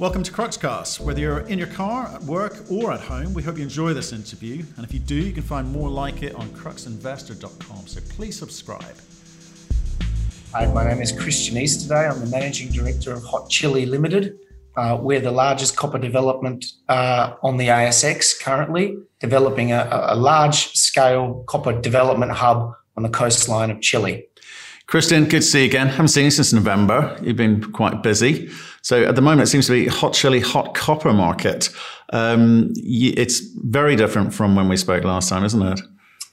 Welcome to Cruxcast. Whether you're in your car, at work, or at home, we hope you enjoy this interview. And if you do, you can find more like it on cruxinvestor.com. So please subscribe. Hi, my name is Christian Easterday. I'm the Managing Director of Hot Chili Limited. Uh, we're the largest copper development uh, on the ASX currently, developing a, a large scale copper development hub on the coastline of Chile. Christian, good to see you again. Haven't seen you since November. You've been quite busy. So at the moment, it seems to be hot chili, hot copper market. Um, it's very different from when we spoke last time, isn't it?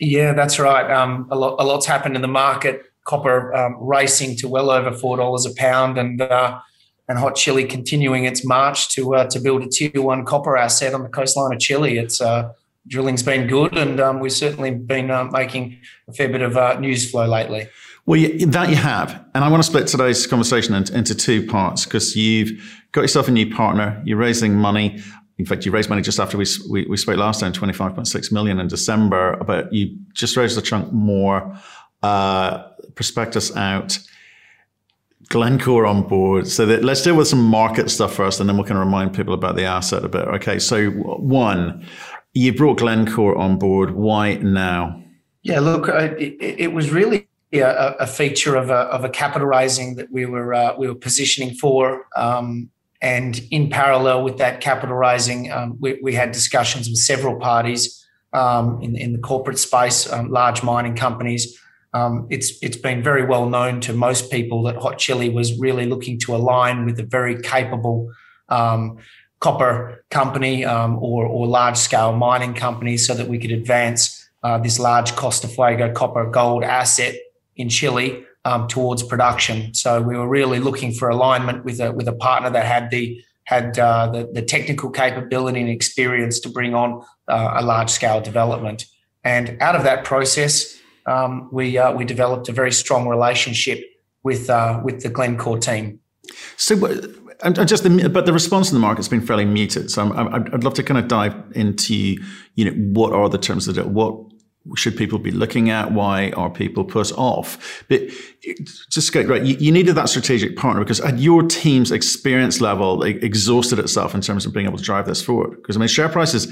Yeah, that's right. Um, a, lot, a lot's happened in the market. Copper um, racing to well over four dollars a pound, and uh, and hot chili continuing its march to uh, to build a tier one copper asset on the coastline of Chile. It's uh, drilling's been good, and um, we've certainly been uh, making a fair bit of uh, news flow lately. Well, that you have. And I want to split today's conversation into, into two parts because you've got yourself a new partner, you're raising money. In fact, you raised money just after we, we, we spoke last time, 25.6 million in December, but you just raised a chunk more, uh, prospectus out, Glencore on board. So that, let's deal with some market stuff first, and then we can remind people about the asset a bit. Okay. So one, you brought Glencore on board. Why now? Yeah, look, uh, it, it was really a, a, feature of a, of a capital raising that we were uh, we were positioning for. Um, and in parallel with that capital raising, um, we, we, had discussions with several parties um, in, in the corporate space, um, large mining companies. Um, it's it's been very well known to most people that Hot Chili was really looking to align with a very capable um, copper company or, or large scale mining company so that we could advance uh, this large Costa Fuego copper gold asset in Chile um, towards production. So we were really looking for alignment with a with a partner that had the had uh, the, the technical capability and experience to bring on uh, a large scale development. And out of that process, um, we uh, we developed a very strong relationship with uh, with the Glencore team. So. Just but the response in the market has been fairly muted. So i would love to kind of dive into, you know, what are the terms of it? What should people be looking at? Why are people put off? But just get right, you, you, needed that strategic partner because at your team's experience level, exhausted itself in terms of being able to drive this forward. Because I mean, share prices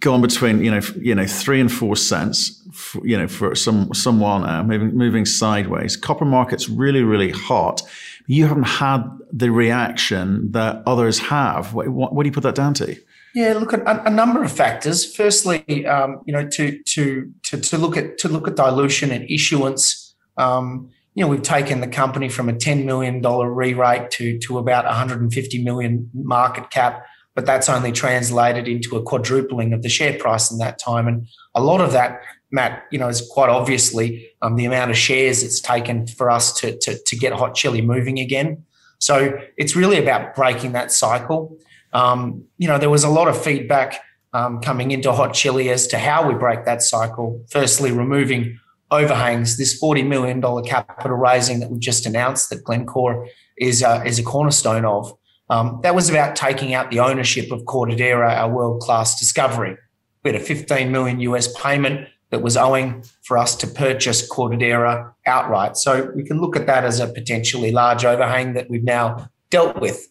go on between you know you know three and four cents, for, you know, for some someone uh, moving moving sideways. Copper market's really really hot. You haven't had the reaction that others have. What, what, what do you put that down to? Yeah, look at a, number of factors. Firstly, um, you know, to to to to look at to look at dilution and issuance. Um, you know, we've taken the company from a ten million dollar re-rate to to about 150 million market cap, but that's only translated into a quadrupling of the share price in that time. And a lot of that, Matt, you know, is quite obviously um, the amount of shares it's taken for us to to to get Hot Chili moving again. So it's really about breaking that cycle. Um, you know, there was a lot of feedback um, coming into Hot Chili as to how we break that cycle. Firstly, removing overhangs. This $40 million capital raising that we just announced that Glencore is, uh, is a cornerstone of. Um, that was about taking out the ownership of Cortadera, our world class discovery. We had a 15 million US payment that was owing for us to purchase Cortadera outright. So we can look at that as a potentially large overhang that we've now dealt with.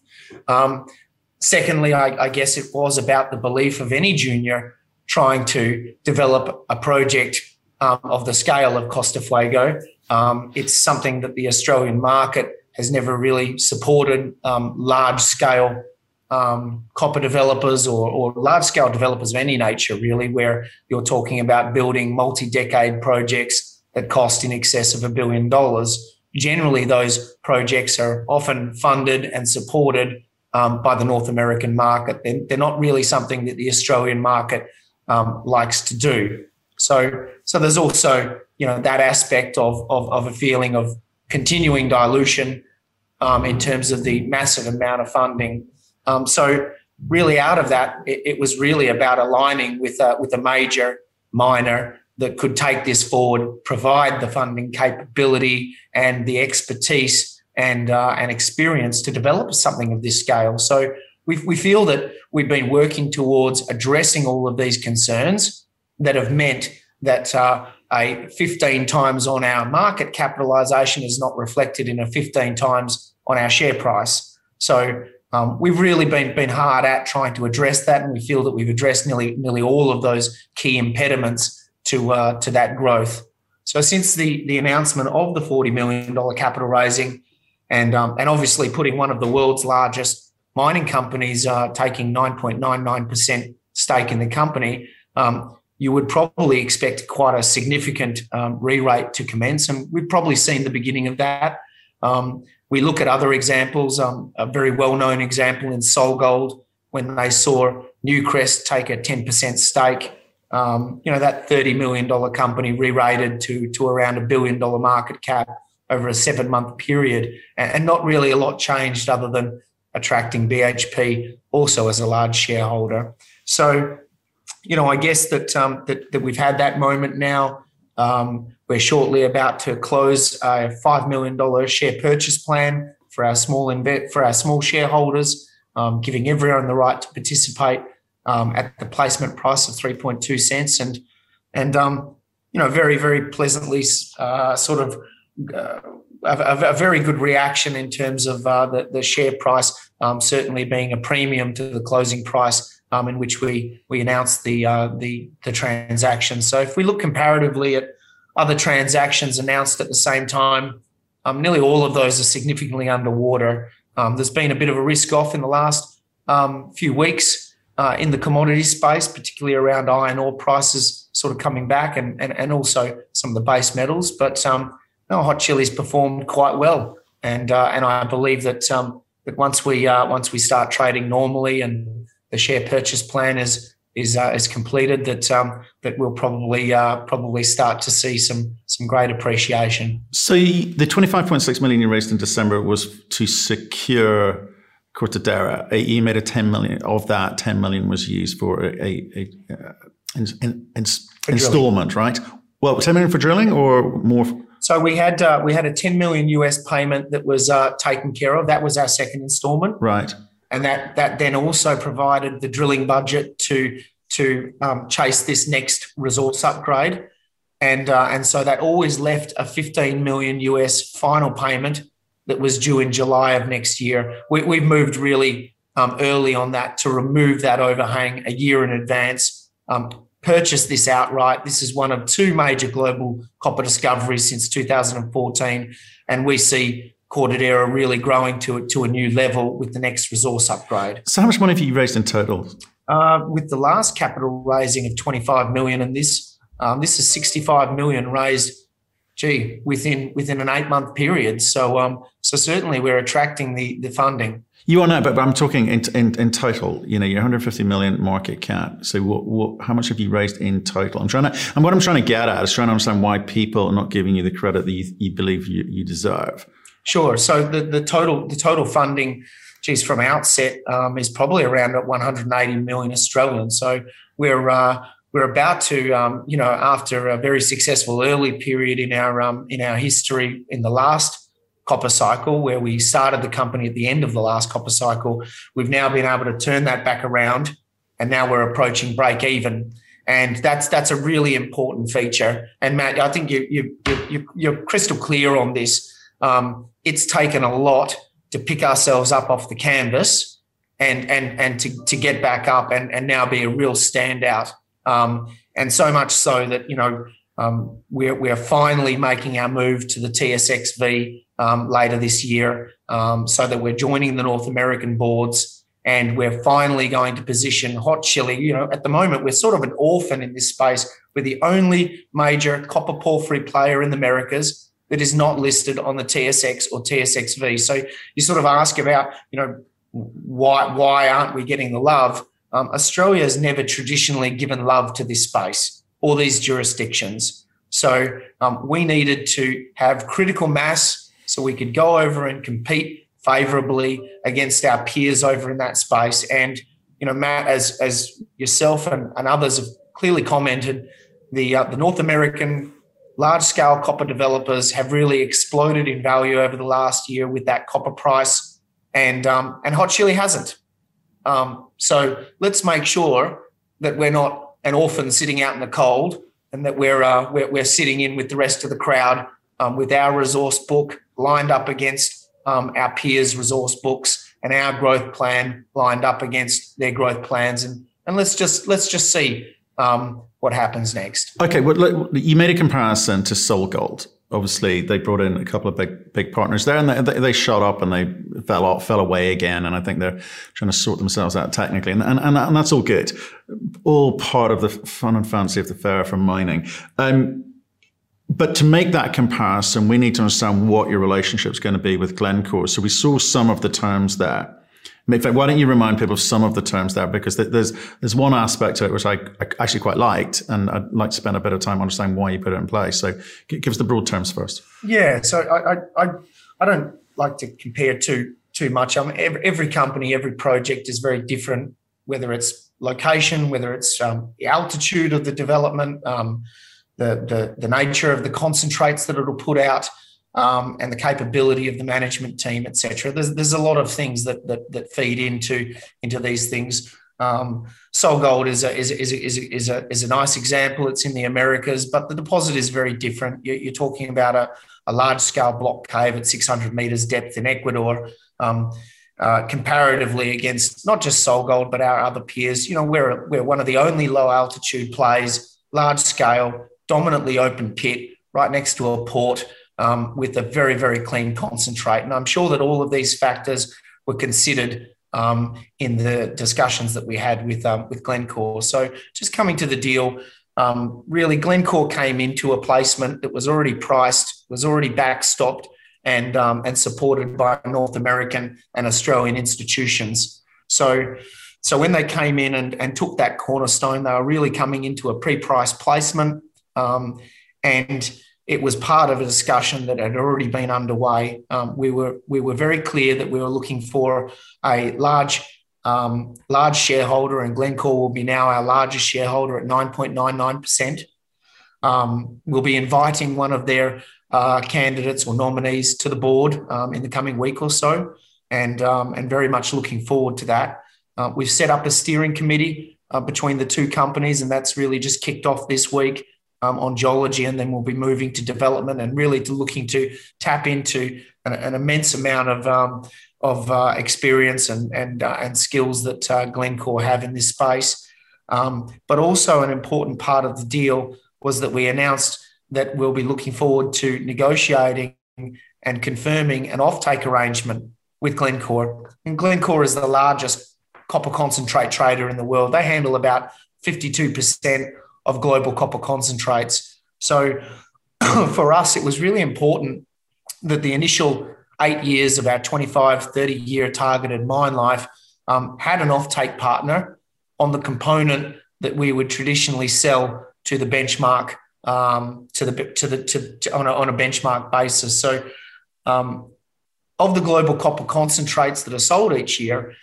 Um, Secondly, I, I guess it was about the belief of any junior trying to develop a project um, of the scale of Costa Fuego. Um, it's something that the Australian market has never really supported um, large scale um, copper developers or, or, large scale developers of any nature, really, where you're talking about building multi decade projects that cost in excess of a billion dollars. Generally, those projects are often funded and supported um, by the North American market. They're, they're, not really something that the Australian market um, likes to do. So, so there's also you know that aspect of of, of a feeling of continuing dilution um, in terms of the massive amount of funding. Um, so, really, out of that, it, it was really about aligning with a, with a major miner that could take this forward, provide the funding capability and the expertise and uh, and experience to develop something of this scale. So we we feel that we've been working towards addressing all of these concerns that have meant that uh, a 15 times on our market capitalization is not reflected in a 15 times on our share price. So um, we've really been been hard at trying to address that, and we feel that we've addressed nearly nearly all of those key impediments to uh, to that growth. So since the the announcement of the forty million dollar capital raising, and um, and obviously putting one of the world's largest mining companies uh, taking nine point nine nine percent stake in the company, um, you would probably expect quite a significant um, re-rate to commence, and we've probably seen the beginning of that. Um, we look at other examples, um, a very well known example in SolGold when they saw Newcrest take a 10% stake. Um, you know, that $30 million company re rated to, to around a billion dollar market cap over a seven month period. And, and not really a lot changed other than attracting BHP also as a large shareholder. So, you know, I guess that, um, that, that we've had that moment now. Um, we're shortly about to close a $5 million share purchase plan for our small for our small shareholders, um, giving everyone the right to participate um, at the placement price of 3.2 cents. And, and um, you know, very, very pleasantly uh, sort of uh, a, a, very good reaction in terms of uh, the, the, share price um, certainly being a premium to the closing price um, in which we we announced the uh, the the transaction. So if we look comparatively at other transactions announced at the same time. Um, nearly all of those are significantly underwater. Um, there's been a bit of a risk off in the last um, few weeks uh, in the commodity space, particularly around iron ore prices sort of coming back and, and, and also some of the base metals. But um, no, Hot Chili's performed quite well. And, uh, and I believe that, um, that once, we, uh, once we start trading normally and the share purchase plan is is uh, is completed, that um, that we'll probably uh, probably start to see some some great appreciation. So the twenty five point six million you raised in December was to secure Cortadera. You made a ten million of that. Ten million was used for a, a, a, uh, in, in, in, installment, right? Well, ten million for drilling or more. So we had uh, we had a 10 million US payment that was uh, taken care of. That was our second installment. Right and that that then also provided the drilling budget to to um, chase this next resource upgrade, and uh, and so that always left a 15 million US final payment that was due in July of next year. We, have moved really um, early on that to remove that overhang a year in advance. Um, purchase this outright. This is one of two major global copper discoveries since 2014, and we see Cortadera really growing to, to a new level with the next resource upgrade. So, how much money have you raised in total? Uh, with the last capital raising of 25 million, and this um, this is 65 million raised, gee, within within an eight month period. So, um, so certainly we're attracting the the funding. You are not, but, but I'm talking in, in, in total. You know, your 150 million market cap. So, what, what, how much have you raised in total? I'm trying to, and what I'm trying to get at is trying to understand why people are not giving you the credit that you, you believe you, you deserve. Sure. So the, the total the total funding, geez, from outset um, is probably around at 180 million Australian. So we're uh, we're about to, um, you know, after a very successful early period in our um, in our history in the last copper cycle, where we started the company at the end of the last copper cycle, we've now been able to turn that back around, and now we're approaching break even and that's that's a really important feature. And Matt, I think you you, you you're crystal clear on this. Um, it's taken a lot to pick ourselves up off the canvas and and and to, to get back up and, and now be a real standout. Um, and so much so that, you know, um, we're, we're finally making our move to the TSXV um, later this year um, so that we're joining the North American boards and we're finally going to position Hot Chili. You know, at the moment, we're sort of an orphan in this space. We're the only major copper porphyry player in the Americas that is not listed on the TSX or TSXV. So you sort of ask about, you know, why why aren't we getting the love? Um, Australia has never traditionally given love to this space or these jurisdictions. So um, we needed to have critical mass so we could go over and compete favorably against our peers over in that space. And you know, Matt, as as yourself and, and others have clearly commented, the uh, the North American large scale copper developers have really exploded in value over the last year with that copper price, and um, and Hot Chili hasn't. Um, so let's make sure that we're not an orphan sitting out in the cold, and that we're uh, we're, we're, sitting in with the rest of the crowd um, with our resource book lined up against um, our peers' resource books, and our growth plan lined up against their growth plans, and and let's just let's just see um, what happens next. Okay, well, look, you made a comparison to SolGold. Obviously, they brought in a couple of big big partners there, and they, they shot up and they fell off, fell away again. And I think they're trying to sort themselves out technically, and and, and, that's all good, all part of the fun and fancy of the fair from mining. Um, but to make that comparison, we need to understand what your relationship is going to be with Glencore. So we saw some of the terms there. In fact, why don't you remind people of some of the terms there? Because there's there's one aspect to it which I, actually quite liked, and I'd like to spend a bit of time understanding why you put it in place. So give us the broad terms first. Yeah, so I I, I don't like to compare too too much. Um, every, every company, every project is very different, whether it's location, whether it's um, the altitude of the development, um, the, the the nature of the concentrates that it'll put out um, and the capability of the management team, etc. There's, there's a lot of things that, that, that feed into, into these things. Um, SolGold is a, is, a, is, is, a, is, a, is a nice example. It's in the Americas, but the deposit is very different. You're, you're talking about a, a large scale block cave at 600 meters depth in Ecuador. Um, uh, comparatively against not just SolGold, but our other peers, you know, we're, we're one of the only low altitude plays, large scale, dominantly open pit, right next to a port um, with a very, very clean concentrate. And I'm sure that all of these factors were considered um, in the discussions that we had with, um, with Glencore. So just coming to the deal, um, really, Glencore came into a placement that was already priced, was already backstopped, and, um, and supported by North American and Australian institutions. So, so when they came in and, and took that cornerstone, they were really coming into a pre-priced placement. Um, and it was part of a discussion that had already been underway. Um, we were we were very clear that we were looking for a large um, large shareholder, and Glencore will be now our largest shareholder at nine point nine nine percent. Um, we'll be inviting one of their uh, candidates or nominees to the board um, in the coming week or so, and um, and very much looking forward to that. Uh, we've set up a steering committee uh, between the two companies, and that's really just kicked off this week um, on geology, and then we'll be moving to development and really to looking to tap into an, an immense amount of um, of uh, experience and and uh, and skills that uh, Glencore have in this space. Um, but also an important part of the deal was that we announced that we'll be looking forward to negotiating and confirming an offtake arrangement with Glencore. And Glencore is the largest copper concentrate trader in the world. They handle about 52% of global copper concentrates. So for us, it was really important that the initial eight years of our 25, 30 year targeted mine life um, had an offtake partner on the component that we would traditionally sell to the benchmark um, to the to the to, to on, a, on a benchmark basis. So, um, of the global copper concentrates that are sold each year,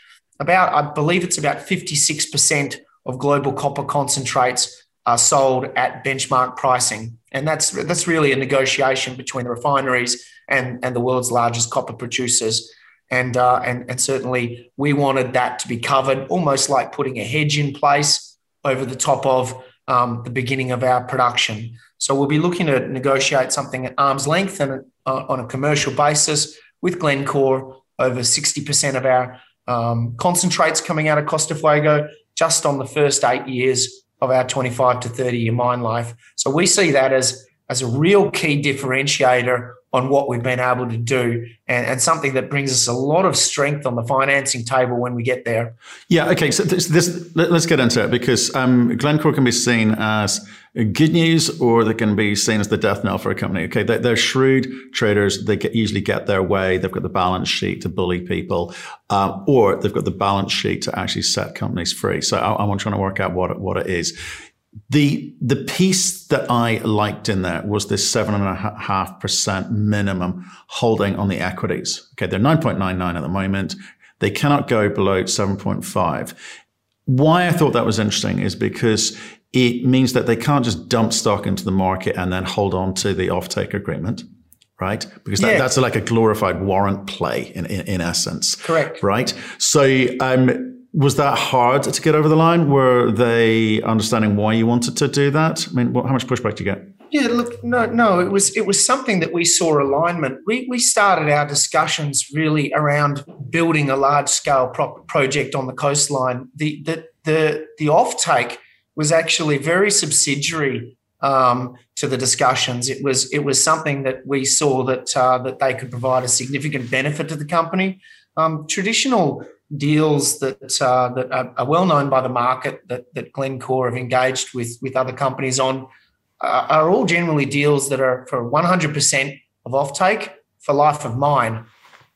about I believe it's about fifty six percent of global copper concentrates are sold at benchmark pricing. And that's, that's really a negotiation between the refineries and, and the world's largest copper producers. And, uh, and, and certainly we wanted that to be covered, almost like putting a hedge in place over the top of um, the beginning of our production. So we'll be looking to negotiate something at arm's length and uh, on a commercial basis with Glencore. Over 60% of our um, concentrates coming out of Costa Fuego just on the first eight years of our 25 to 30 year mine life. So we see that as, as a real key differentiator on what we've been able to do and, and, something that brings us a lot of strength on the financing table when we get there. Yeah, okay. So this, this let's get into it because um, Glencore can be seen as good news or they can be seen as the death knell for a company. Okay, they're, they're shrewd traders. They get, usually get their way. They've got the balance sheet to bully people, um, or they've got the balance sheet to actually set companies free. So I, I'm trying to work out what what it is. The the piece that I liked in there was this seven and a half percent minimum holding on the equities. Okay, they're nine point nine nine at the moment. They cannot go below seven point five. Why I thought that was interesting is because it means that they can't just dump stock into the market and then hold on to the offtake agreement right? Because that, yeah. that's like a glorified warrant play in, in, in essence. Correct. Right. So um, was that hard to get over the line? Were they understanding why you wanted to do that? I mean, what, how much pushback do you get? Yeah, look, no, no, it was it was something that we saw alignment. We we started our discussions really around building a large scale pro- project on the coastline. The the the the offtake was actually very subsidiary um, to the discussions. It was it was something that we saw that uh, that they could provide a significant benefit to the company. Um, traditional deals that uh, that are, are, well known by the market that that Glencore have engaged with with other companies on uh, are all generally deals that are for 100% of offtake for life of mine.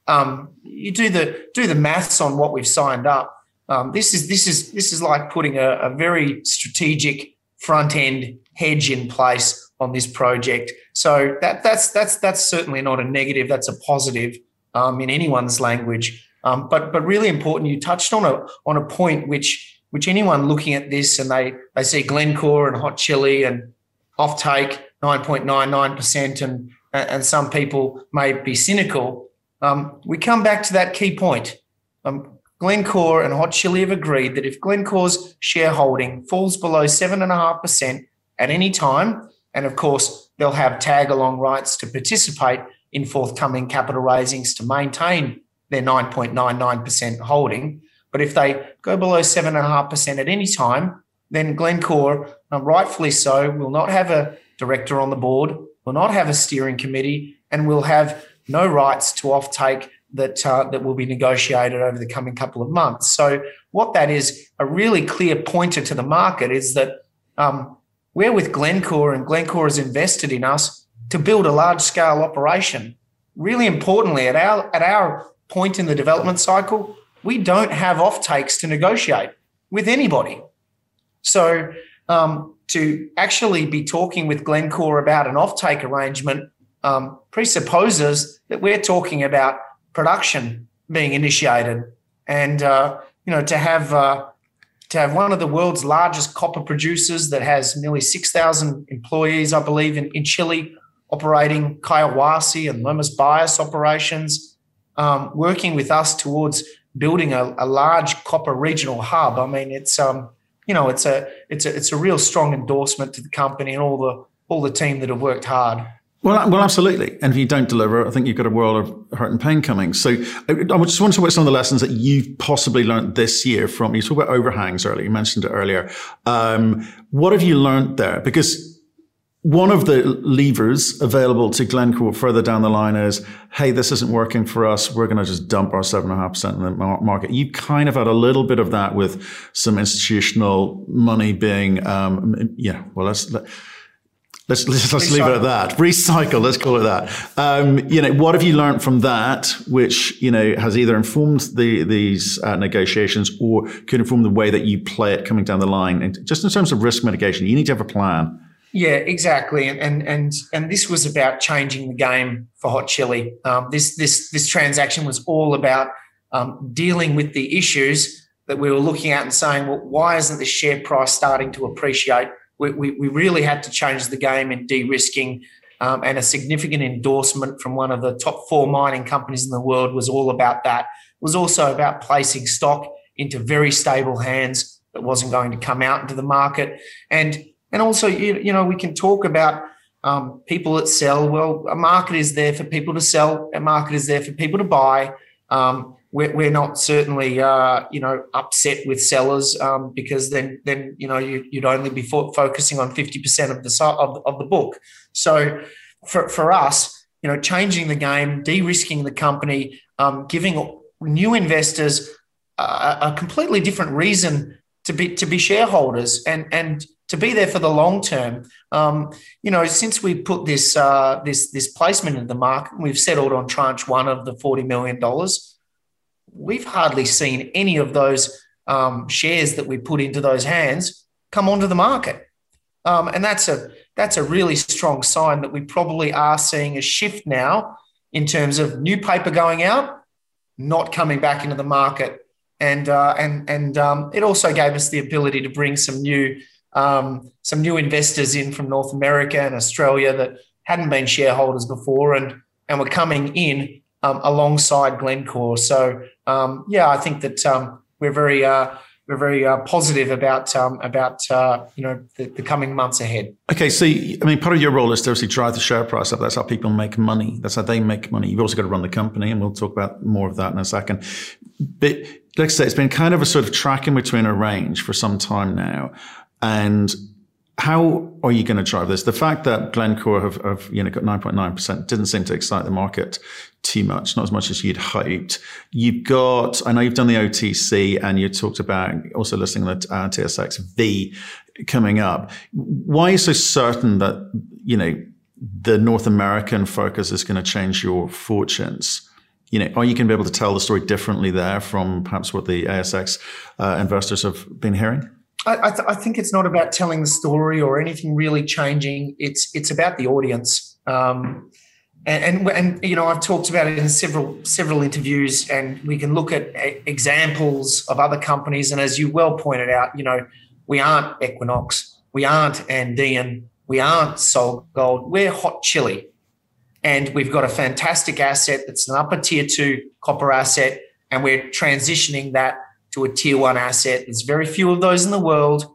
Um, you do the do the maths on what we've signed up. Um, this is this is this is like putting a, a very strategic front end hedge in place on this project. So that that's that's that's certainly not a negative. That's a positive um, in anyone's language. Um, but but really important. You touched on a on a point which which anyone looking at this and they they see Glencore and Hot Chili and offtake 9.99%, and, and some people may be cynical. Um, we come back to that key point. Um, Glencore and Hot Chili have agreed that if Glencore's shareholding falls below 7.5% at any time, and of course, they'll have tag along rights to participate in forthcoming capital raisings to maintain their 9.99% holding. But if they go below 7.5% at any time, then Glencore, uh, rightfully so, will not have a director on the board, will not have a steering committee, and will have no rights to offtake that uh, that will be negotiated over the coming couple of months. So, what that is a really clear pointer to the market is that um, we're with Glencore, and Glencore has invested in us to build a large scale operation. Really importantly, at our at our point in the development cycle, we don't have offtakes to negotiate with anybody. So um, to actually be talking with Glencore about an offtake arrangement um, presupposes that we're talking about production being initiated, and uh, you know to have uh, to have one of the world's largest copper producers that has nearly six thousand employees, I believe, in, in Chile, operating Collahuasi and Lomas Bayas operations, um, working with us towards building a, a, large copper regional hub. I mean, it's um, you know, it's a it's a it's a real strong endorsement to the company and all the all the team that have worked hard. Well, well, absolutely. And if you don't deliver, I think you've got a world of hurt and pain coming. So I, I just want to talk about some of the lessons that you've possibly learned this year from, you talked about overhangs earlier, you mentioned it earlier. Um, what have you learned there? Because one of the levers available to Glencore further down the line is, hey, this isn't working for us. We're going to just dump our seven and a half percent in the market. You kind of had a little bit of that with some institutional money being, um, yeah. Well, let's let, let's let's, let's leave it at that. Recycle. Let's call it that. Um, you know, what have you learned from that, which you know has either informed the these uh, negotiations or could inform the way that you play it coming down the line? And just in terms of risk mitigation, you need to have a plan. Yeah, exactly, and and and and this was about changing the game for Hot Chili. Um, this this this transaction was all about um, dealing with the issues that we were looking at and saying, well, why isn't the share price starting to appreciate? We, we, we really had to change the game in de-risking, um, and a significant endorsement from one of the top four mining companies in the world was all about that. It was also about placing stock into very stable hands that wasn't going to come out into the market, and and also, you, you know, we can talk about um, people that sell. Well, a market is there for people to sell. A market is there for people to buy. Um, we're, we're, not certainly, uh, you know, upset with sellers um, because then, then you know, you, would only be fo- focusing on fifty percent of the of, of the book. So, for for us, you know, changing the game, de-risking the company, um, giving new investors a, a completely different reason to be to be shareholders, and and to be there for the long term. Um, you know, since we put this uh, this this placement in the market, we've settled on tranche one of the forty million dollars. We've hardly seen any of those um, shares that we put into those hands come onto the market, um, and that's a that's a really strong sign that we probably are seeing a shift now in terms of new paper going out, not coming back into the market, and uh, and and um, it also gave us the ability to bring some new um, some new investors in from North America and Australia that hadn't been shareholders before and and were coming in um, alongside Glencore. So um, yeah, I think that um, we're very uh, we're very uh, positive about um, about uh, you know the, the, coming months ahead. Okay, so I mean, part of your role is to obviously drive the share price up. That's how people make money. That's how they make money. You've also got to run the company, and we'll talk about more of that in a second. But like I say, it's been kind of a sort of tracking between a range for some time now, and how are you going to drive this? The fact that Glencore have, have you know got 9.9% didn't seem to excite the market too much, not as much as you'd hoped. You've got, I know you've done the OTC and you talked about also listing the uh, TSX V coming up. Why are you so certain that, you know, the North American focus is going to change your fortunes? You know, are you going to be able to tell the story differently there from perhaps what the ASX uh, investors have been hearing? I, th- I, think it's not about telling the story or anything really changing. It's it's about the audience. Um, and, and, and you know I've talked about it in several several interviews, and we can look at examples of other companies. And as you well pointed out, you know we aren't Equinox, we aren't Andean, we aren't Sol Gold. We're Hot Chili, and we've got a fantastic asset that's an upper tier two copper asset, and we're transitioning that to a tier one asset. There's very few of those in the world.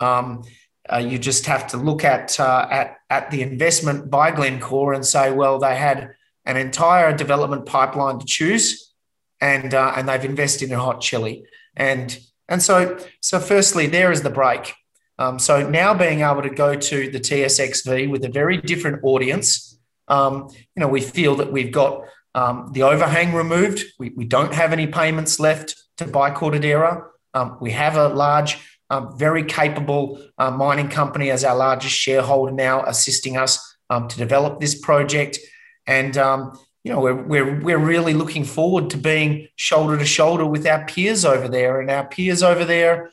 Um, uh, you just have to look at, uh, at at the investment by Glencore and say, well, they had an entire development pipeline to choose, and uh, and they've invested in hot chili, and and so so firstly, there is the break. Um, so now being able to go to the TSXV with a very different audience, um, you know, we feel that we've got um, the overhang removed. We, we don't have any payments left to buy Cortadera. Um, we have a large, um, very capable uh, mining company as our largest shareholder now, assisting us um, to develop this project. And um, you know, we're, we're we're really looking forward to being shoulder to shoulder with our peers over there, and our peers over there.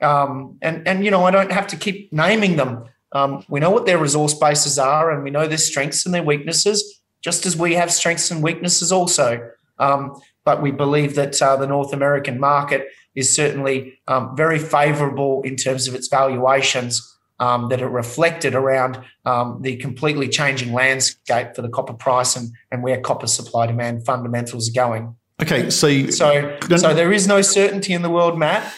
Um, and and you know, I don't have to keep naming them. Um, we know what their resource bases are, and we know their strengths and their weaknesses, just as we have strengths and weaknesses also. Um, but we believe that uh, the North American market is certainly um, very favourable in terms of its valuations um, that are reflected around um, the completely changing landscape for the copper price and, and where copper supply demand fundamentals are going. Okay, so so so there is no certainty in the world, Matt.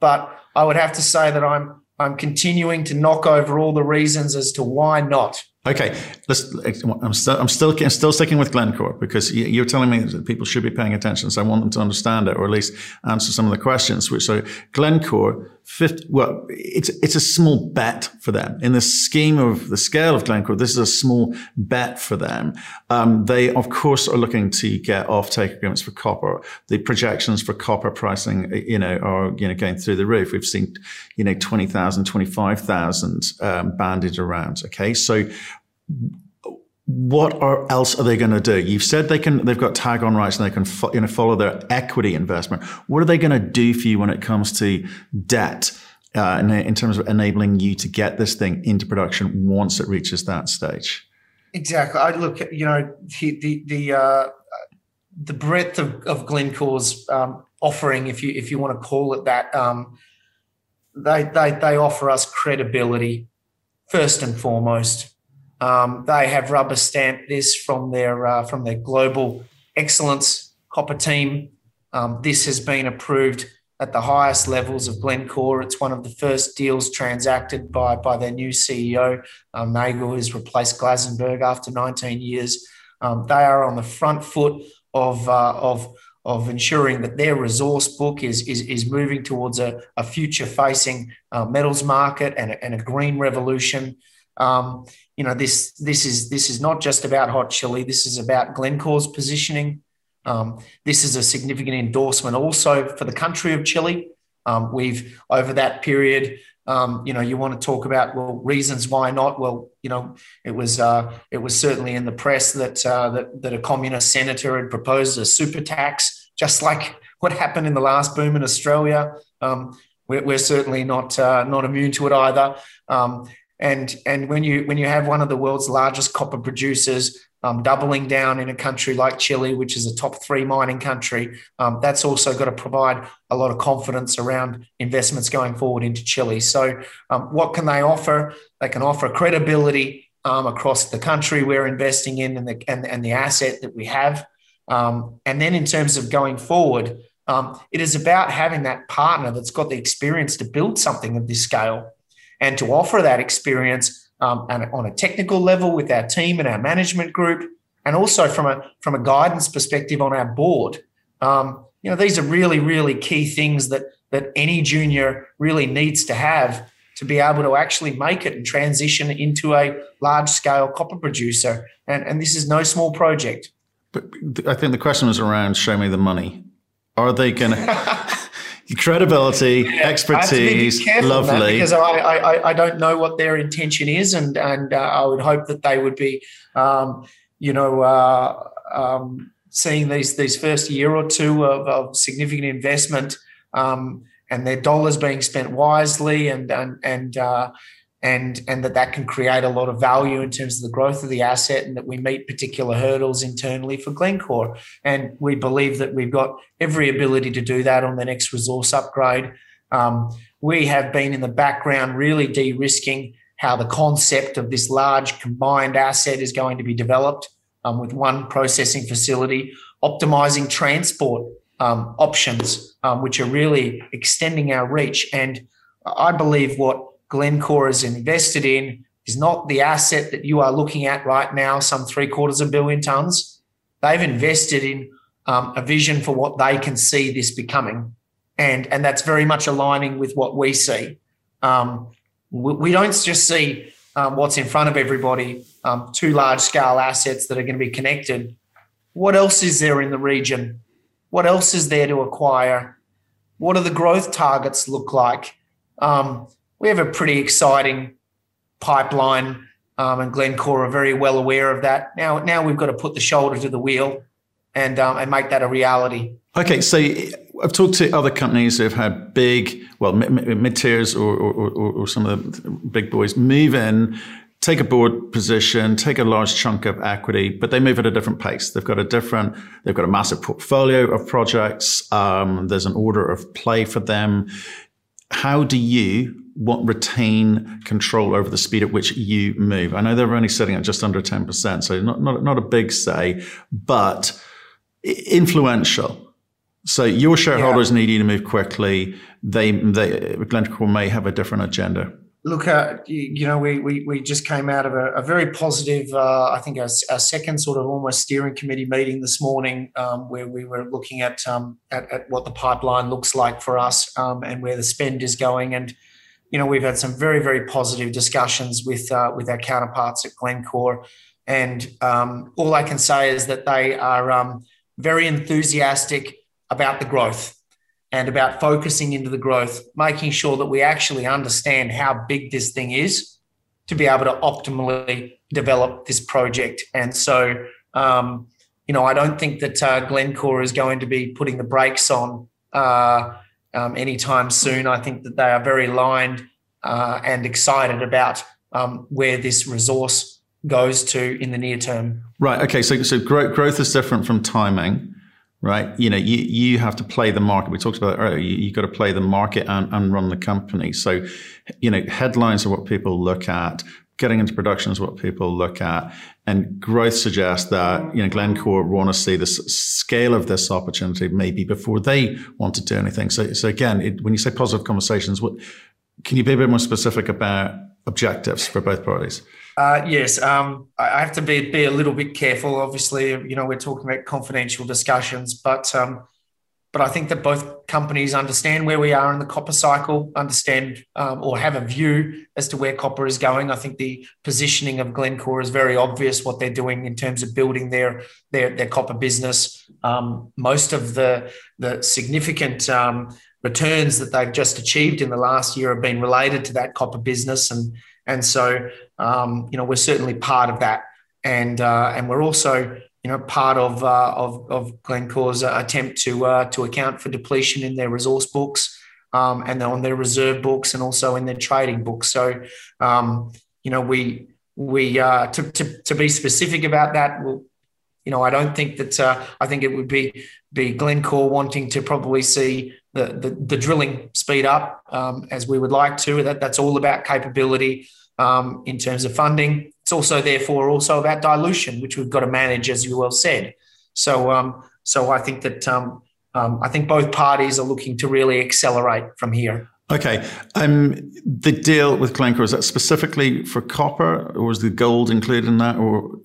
But I would have to say that I'm I'm continuing to knock over all the reasons as to why not. Okay, I'm still I'm still I'm still sticking with Glencore because you're telling me that people should be paying attention. So I want them to understand it, or at least answer some of the questions. Which so Glencore, 50, well, it's it's a small bet for them in the scheme of the scale of Glencore. This is a small bet for them. Um, they of course are looking to get offtake agreements for copper. The projections for copper pricing, you know, are you know going through the roof. We've seen you know 20,000, 25,000 um, banded around. Okay, so what are, else are they going to do? You've said they can. They've got tag on rights and they can fo- you know follow their equity investment. What are they going to do for you when it comes to debt? Uh, in, in terms of enabling you to get this thing into production once it reaches that stage. Exactly. I look. You know the the the, uh, the breadth of, of Glencore's um, offering, if you if you want to call it that, um, they they they offer us credibility first and foremost. Um, they have rubber stamped this from their uh, from their global excellence copper team. Um, this has been approved at the highest levels of Glencore. It's one of the first deals transacted by by their new CEO, um, Nagle, who's replaced Glasenberg after 19 years. Um, they are on the front foot of uh, of of ensuring that their resource book is is, is moving towards a, a future facing uh, metals market and a, and a green revolution. Um, you know this this is this is not just about hot chili. This is about Glencore's positioning. Um, this is a significant endorsement also for the country of Chile. Um, we've over that period, um, you know, you want to talk about well reasons why not. Well, you know, it was uh, it was certainly in the press that, uh, that that a communist senator had proposed a super tax, just like what happened in the last boom in Australia. Um, we're, we're, certainly not uh, not immune to it either. And and when you when you have one of the world's largest copper producers um, doubling down in a country like Chile, which is a top three mining country, um, that's also got to provide a lot of confidence around investments going forward into Chile. So, um, what can they offer? They can offer credibility um, across the country we're investing in and the and, and the asset that we have. Um, and then in terms of going forward, Um, it is about having that partner that's got the experience to build something of this scale and to offer that experience um, and on a technical level with our team and our management group, and also from a from a guidance perspective on our board. Um, you know, these are really, really key things that that any junior really needs to have to be able to actually make it and transition into a large scale copper producer. And, and this is no small project. But I think the question was around show me the money. Are they going to? Credibility, yeah, expertise, lovely. because I, I, I don't know what their intention is, and and uh, I would hope that they would be, um, you know, uh, um, seeing these these first year or two of, of significant investment um, and their dollars being spent wisely and and and uh, and and that that can create a lot of value in terms of the growth of the asset and that we meet particular hurdles internally for Glencore and we believe that we've got every ability to do that on the next resource upgrade. Um, we have been in the background really de-risking how the concept of this large combined asset is going to be developed um, with one processing facility, optimizing transport um, options, um, which are really extending our reach. And I believe what Glencore is invested in is not the asset that you are looking at right now, some three quarters of a billion tons. They've invested in um, a vision for what they can see this becoming. And, and that's very much aligning with what we see. Um, we, we, don't just see um, what's in front of everybody, um, two large scale assets that are going to be connected. What else is there in the region? What else is there to acquire? What do the growth targets look like? Um, we have a pretty exciting pipeline, um, and Glencore are very well aware of that. Now, now we've got to put the shoulder to the wheel and um, and make that a reality. Okay, so I've talked to other companies who have had big, well, mid tiers or, or, or, some of the big boys move in, take a board position, take a large chunk of equity, but they move at a different pace. They've got a different, they've got a massive portfolio of projects. Um, there's an order of play for them. How do you want retain control over the speed at which you move? I know they're only sitting at just under 10%, so not, not, not a big say, but influential. So your shareholders yeah. need you to move quickly. They, they Glencore may have a different agenda. Look, uh, you know, we, we we just came out of a, a very positive, uh, I think, our, our, second sort of almost steering committee meeting this morning, um, where we were looking at, um, at, at what the pipeline looks like for us um, and where the spend is going. And you know, we've had some very very positive discussions with uh, with our counterparts at Glencore. And um, all I can say is that they are um, very enthusiastic about the growth and about focusing into the growth, making sure that we actually understand how big this thing is to be able to optimally develop this project. And so, um, you know, I don't think that uh, Glencore is going to be putting the brakes on uh, um, anytime soon. I think that they are very aligned uh, and excited about um, where this resource goes to in the near term. Right. Okay. So, so growth, growth is different from timing, right? You know, you, you have to play the market. We talked about it earlier. You, have got to play the market and, and run the company. So, you know, headlines are what people look at. Getting into production is what people look at. And growth suggests that, you know, Glencore want to see the scale of this opportunity maybe before they want to do anything. So, so again, it, when you say positive conversations, what, can you be a bit more specific about objectives for both parties? Uh, yes, um, I have to be be a little bit careful. Obviously, you know we're talking about confidential discussions, but um, but I think that both companies understand where we are in the copper cycle, understand um, or have a view as to where copper is going. I think the positioning of Glencore is very obvious what they're doing in terms of building their their, their copper business. Um, most of the the significant um, returns that they've just achieved in the last year have been related to that copper business and and so, um, you know, we're certainly part of that. And, uh, and we're also, you know, part of, uh, of, of Glencore's attempt to, uh, to account for depletion in their resource books um, and on their reserve books and also in their trading books. So, um, you know, we, we uh, to, to, to be specific about that, we'll, you know, I don't think that uh, I think it would be be Glencore wanting to probably see the, the, the drilling speed up um, as we would like to. That, that's all about capability um, in terms of funding. It's also, therefore, also about dilution, which we've got to manage, as you well said. So, um, so I think that um, um, I think both parties are looking to really accelerate from here. Okay. Um, the deal with Glencore, is that specifically for copper or is the gold included in that or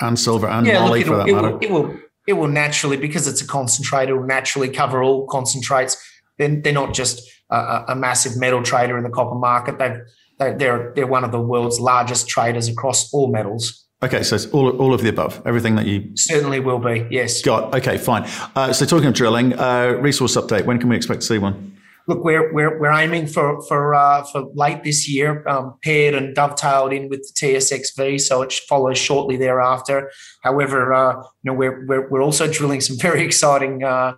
and silver and yeah, moly look, for that it matter? Will, it will it will naturally, because it's a concentrate, it will naturally cover all concentrates. Then they're not just a, a, massive metal trader in the copper market. They've, they, they're they're one of the world's largest traders across all metals. Okay, so it's all, all of the above, everything that you certainly will be. Yes. Got okay, fine. Uh, so talking of drilling, uh, resource update. When can we expect to see one? Look, we're we're, we're aiming for for uh, for late this year, um, paired and dovetailed in with the TSXV, so it follows shortly thereafter. However, uh, you know we're, we're we're also drilling some very exciting uh,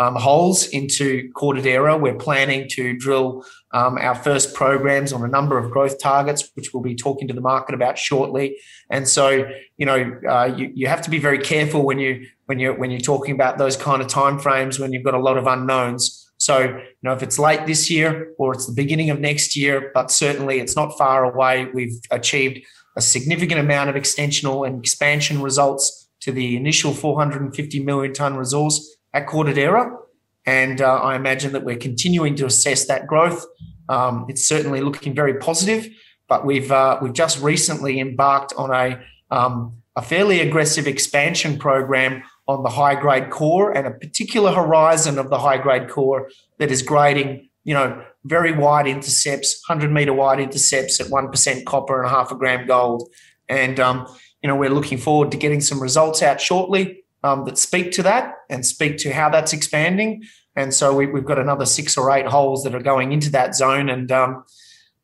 um, holes into Cortadera. We're planning to drill um, our first programs on a number of growth targets, which we'll be talking to the market about shortly. And so, you know, uh, you, you have to be very careful when you when you when you're talking about those kind of timeframes when you've got a lot of unknowns. So, you know, if it's late this year or it's the beginning of next year, but certainly it's not far away, we've achieved a significant amount of extensional and expansion results to the initial 450 million ton resource at Cortadera. And uh, I imagine that we're continuing to assess that growth. Um, it's certainly looking very positive, but we've uh, we've just recently embarked on a um, a fairly aggressive expansion program on the high grade core and a particular horizon of the high grade core that is grading, you know, very wide intercepts, 100 meter wide intercepts at 1% copper and half a gram gold. And, um, you know, we're looking forward to getting some results out shortly um, that speak to that and speak to how that's expanding. And so we, have got another six or eight holes that are going into that zone. And um,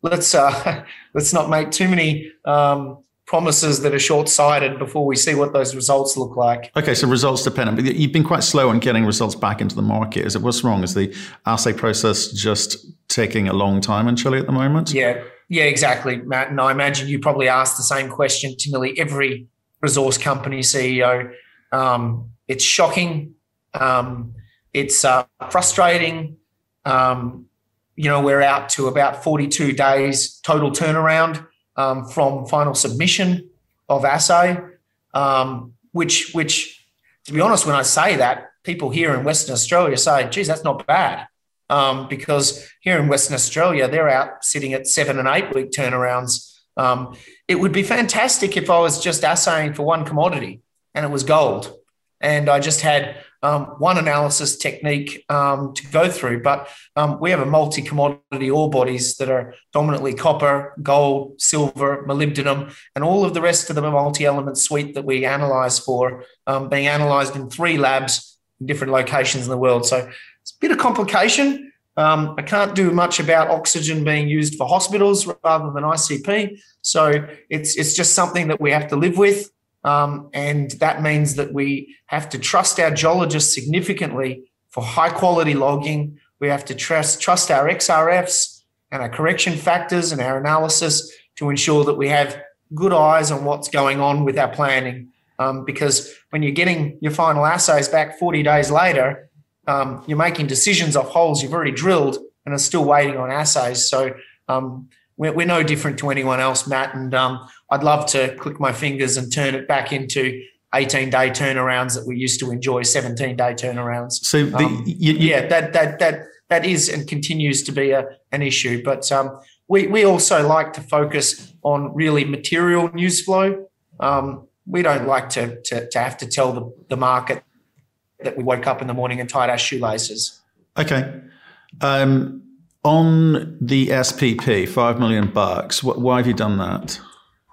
let's uh, let's not make too many um, promises that are short-sighted before we see what those results look like. Okay, so results dependent. But you've been quite slow on getting results back into the market. Is it what's wrong? Is the assay process just taking a long time in Chile at the moment? Yeah, yeah, exactly, Matt. And I imagine you probably asked the same question to nearly every resource company CEO. Um, it's shocking. Um, it's uh, frustrating. Um, you know, we're out to about 42 days total turnaround um, from final submission of assay, um, which, which, to be honest, when I say that, people here in Western Australia say, geez, that's not bad. Um, because here in Western Australia, they're out sitting at seven and eight week turnarounds. Um, it would be fantastic if I was just assaying for one commodity and it was gold. And I just had um, one analysis technique um, to go through, but um, we have a multi commodity ore bodies that are dominantly copper, gold, silver, molybdenum, and all of the rest of the multi element suite that we analyze for um, being analyzed in three labs in different locations in the world. So it's a bit of complication. Um, I can't do much about oxygen being used for hospitals rather than ICP. So it's, it's just something that we have to live with. Um, and that means that we have to trust our geologists significantly for high quality logging. We have to trust, trust our XRFs and our correction factors and our analysis to ensure that we have good eyes on what's going on with our planning. Um, because when you're getting your final assays back 40 days later, um, you're making decisions off holes you've already drilled and are still waiting on assays. So um, we're, we're, no different to anyone else, Matt. And um, I'd love to click my fingers and turn it back into 18 day turnarounds that we used to enjoy 17 day turnarounds. So the, um, you, you, yeah, that, that, that, that is and continues to be a, an issue. But um, we, we also like to focus on really material news flow. Um, we don't like to, to, to, have to tell the, the market that we woke up in the morning and tied our shoelaces. Okay. Um, on the SPP, five million bucks. Why have you done that?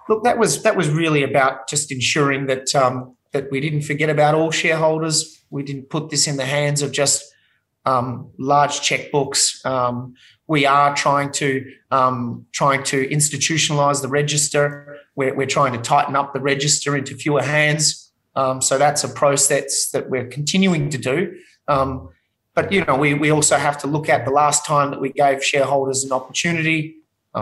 Look, that was that was really about just ensuring that um, that we didn't forget about all shareholders. We didn't put this in the hands of just um, large checkbooks. Um, we are trying to um, trying to institutionalize the register. We're, we're trying to tighten up the register into fewer hands. Um, so that's a process that we're continuing to do. Um, but you know, we we also have to look at the last time that we gave shareholders an opportunity.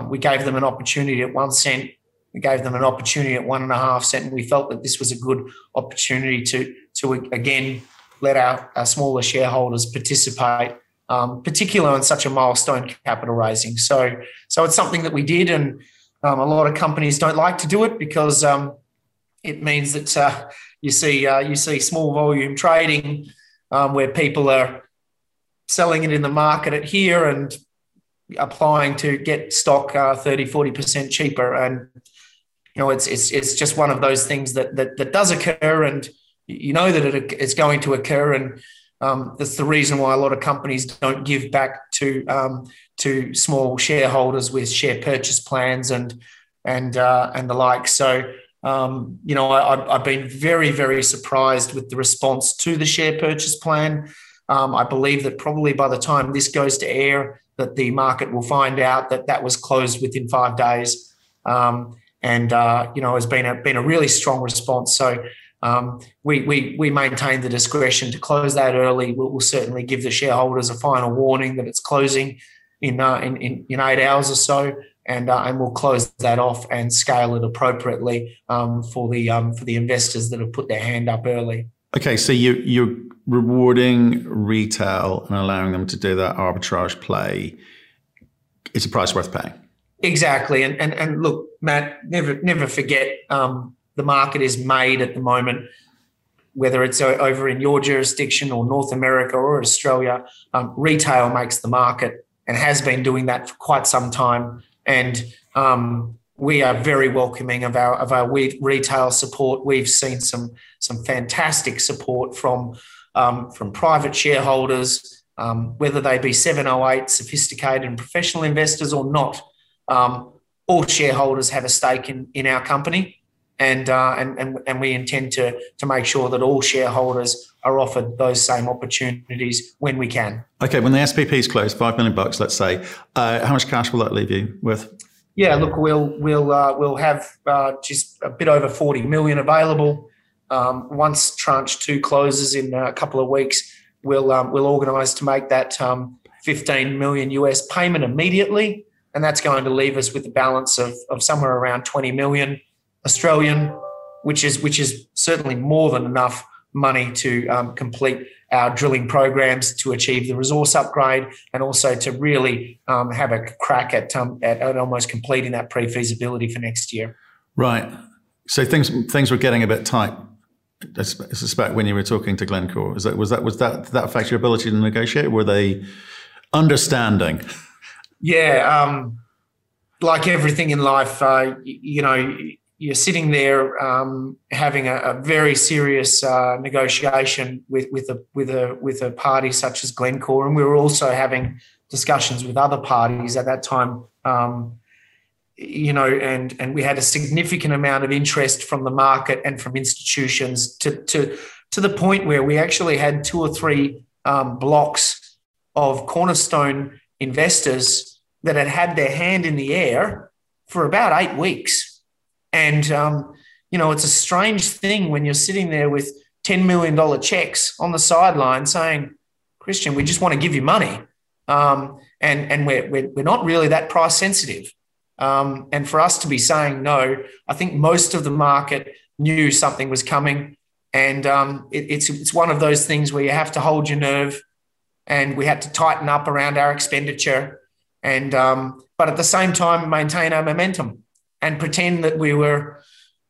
we gave them an opportunity at one cent we gave them an opportunity at one and a half cent, and we felt that this was a good opportunity to to again let our, our smaller shareholders participate, um, particularly on such a milestone capital raising. So so it's something that we did, and um, a lot of companies don't like to do it because um, it means that uh, you see uh, you see small volume trading um, where people are selling it in the market at here and applying to get stock uh, 30, 40% cheaper. And, you know, it's, it's, it's just one of those things that, that, that does occur and you know that it, it's going to occur. And um, that's the reason why a lot of companies don't give back to, um, to small shareholders with share purchase plans and, and, uh, and the like. So, um, you know, I, have been very, very surprised with the response to the share purchase plan. Um, I believe that probably by the time this goes to air, that the market will find out that that was closed within five days, um, and uh, you know has been a been a really strong response. So um, we, we we maintain the discretion to close that early. We'll, we'll, certainly give the shareholders a final warning that it's closing in uh, in, in, in eight hours or so, and uh, and we'll close that off and scale it appropriately um, for the um, for the investors that have put their hand up early. Okay, so you you're rewarding retail and allowing them to do that arbitrage play. It's a price worth paying. Exactly, and and and look, Matt, never never forget um, the market is made at the moment. Whether it's over in your jurisdiction or North America or Australia, um, retail makes the market and has been doing that for quite some time. And um, we are very welcoming of our of our retail support. We've seen some some fantastic support from um, from private shareholders, um, whether they be 708 sophisticated and professional investors or not. Um, all shareholders have a stake in in our company, and, uh, and and and we intend to to make sure that all shareholders are offered those same opportunities when we can. Okay, when the SPP is closed, five million bucks, let's say, uh, how much cash will that leave you with? yeah, look, we'll we'll uh, we'll have uh, just a bit over forty million available. Um, once tranche two closes in a couple of weeks, we'll um, we'll organise to make that um, fifteen million US payment immediately, and that's going to leave us with a balance of, of somewhere around twenty million Australian, which is which is certainly more than enough money to um, complete our drilling programs to achieve the resource upgrade and also to really um, have a crack at, um, at, at, almost completing that pre-feasibility for next year. Right. So things things were getting a bit tight. I suspect when you were talking to Glencore, was that was that was that that affect your ability to negotiate? Were they understanding? Yeah, um, like everything in life, uh, you know, you're sitting there um, having a, a, very serious uh, negotiation with with a with a with a party such as Glencore, and we were also having discussions with other parties at that time. Um, you know, and and we had a significant amount of interest from the market and from institutions to to to the point where we actually had two or three um, blocks of cornerstone investors that had had their hand in the air for about eight weeks and, um, you know, it's a strange thing when you're sitting there with $10 million checks on the sideline saying, Christian, we just want to give you money. Um, and and we're, we're, we're, not really that price sensitive. Um, and for us to be saying no, I think most of the market knew something was coming. And um, it, it's, it's one of those things where you have to hold your nerve and we had to tighten up around our expenditure and um, but at the same time maintain our momentum and pretend that we were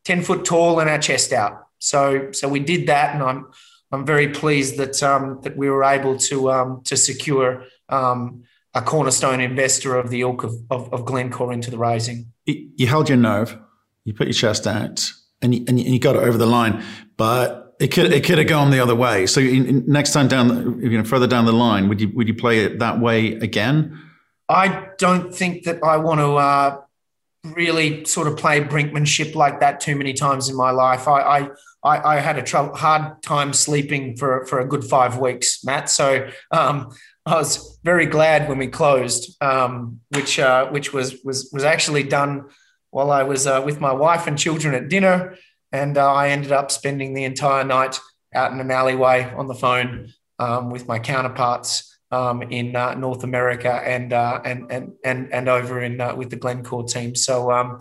10 foot tall and our chest out. So, so we did that, and I'm, I'm very pleased that, um, that we were able to, um, to secure um, a cornerstone investor of the ilk of, of, of, Glencore into the raising. You held your nerve, you put your chest out, and you, and you got it over the line, but it could it could have gone the other way. So next time down, you know, further down the line, would you would you play it that way again? I don't think that I want to uh, really sort of play brinkmanship like that too many times in my life. I I, I had a tr- hard time sleeping for for a good five weeks, Matt. So um, I was very glad when we closed, um, which uh, which was was was actually done while I was uh, with my wife and children at dinner, and uh, I ended up spending the entire night out in an alleyway on the phone um, with my counterparts um, in uh, North America and uh, and and and and over in uh, with the Glencore team. So um,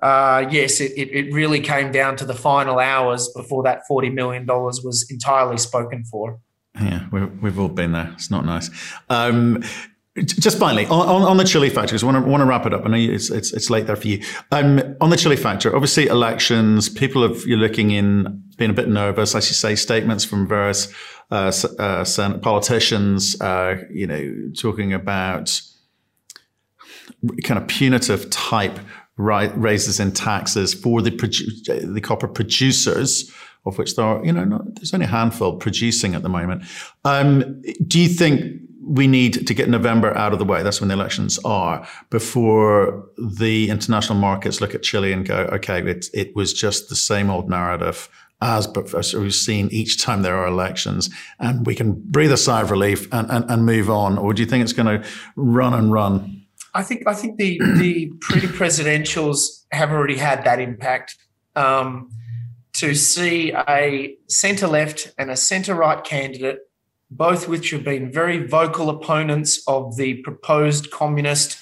yes, it, it really came down to the final hours before that forty million dollars was entirely spoken for. Yeah, we've all been there. It's not nice. Um, just finally, on, on, the Chile factor, because I want to, want to wrap it up. I know it's, it's, it's late there for you. Um, on the Chile factor, obviously elections, people have, you're looking in, being a bit nervous, as you say, statements from various uh, uh, politicians, uh, you know, talking about kind of punitive type raises in taxes for the produ- the copper producers, of which there are, you know, not, there's only a handful producing at the moment. Um, do you think we need to get November out of the way? That's when the elections are before the international markets look at Chile and go, okay, it, it was just the same old narrative as, we've seen each time there are elections, and we can breathe a sigh of relief and, and, and move on? Or do you think it's going to run and run? I think I think the the pre-presidentials have already had that impact. Um, to see a centre left and a centre right candidate, both which have been very vocal opponents of the proposed communist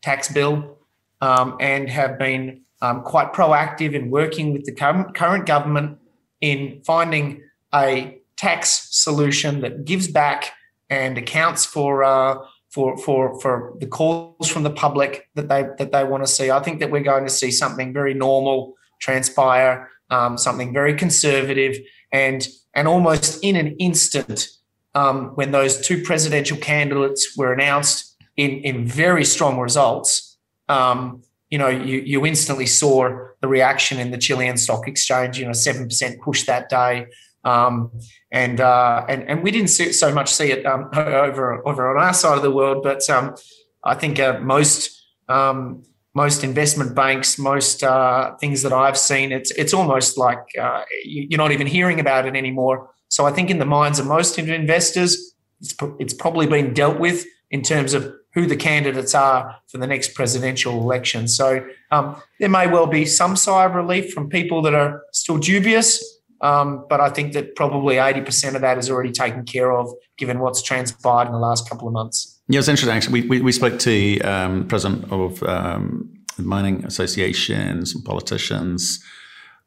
tax bill, um, and have been um, quite proactive in working with the current, government in finding a tax solution that gives back and accounts for uh, for for for the calls from the public that they that they want to see. I think that we're going to see something very normal transpire, um, something very conservative, and and almost in an instant, um, when those two presidential candidates were announced in in very strong results, um, you know, you you instantly saw the reaction in the Chilean stock exchange. You know, seven percent push that day. Um, and, uh, and and we didn't see, so much see it um, over over on our side of the world, but um, I think uh, most um, most investment banks, most uh, things that I've seen, it's it's almost like uh, you're not even hearing about it anymore. So I think in the minds of most investors, it's, it's probably been dealt with in terms of who the candidates are for the next presidential election. So um, there may well be some sigh of relief from people that are still dubious. Um, but I think that probably 80% of that is already taken care of given what's transpired in the last couple of months. Yeah, it's interesting. Actually, we, we, we spoke to um, president of um, the mining association, some politicians,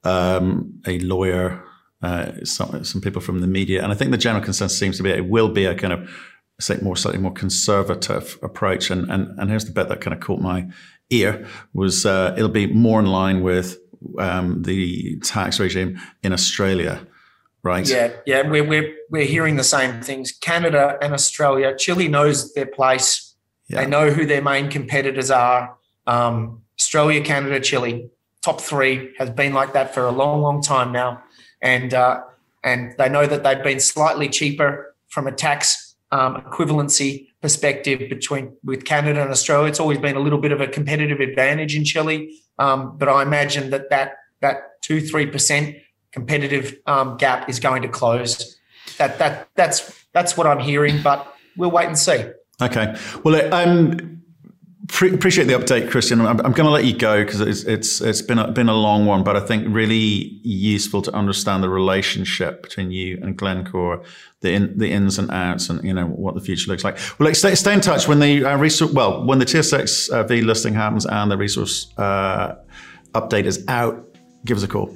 um, a lawyer, uh, some, some people from the media. And I think the general consensus seems to be it will be a kind of say more slightly more conservative approach. And, and, and here's the bit that kind of caught my ear was uh, it'll be more in line with um, the tax regime in Australia, right? Yeah, yeah, we're, we're, we're hearing the same things. Canada and Australia, Chile knows their place. Yeah. They know who their main competitors are. Um, Australia, Canada, Chile, top three has been like that for a long, long time now, and uh, and they know that they've been slightly cheaper from a tax um, equivalency perspective between with Canada and Australia. It's always been a little bit of a competitive advantage in Chile. Um, but I imagine that that that two three percent competitive um, gap is going to close. That that that's that's what I'm hearing, but we'll wait and see. Okay. Well, um, pre- appreciate the update, Christian. I'm, I'm going to let you go because it's it's it's been a, been a long one, but I think really useful to understand the relationship between you and Glencore, the in, the ins and outs, and you know what the future looks like. Well, like, stay, stay in touch when the uh, resource well when the TSX uh, V listing happens and the resource uh, update is out. Give us a call.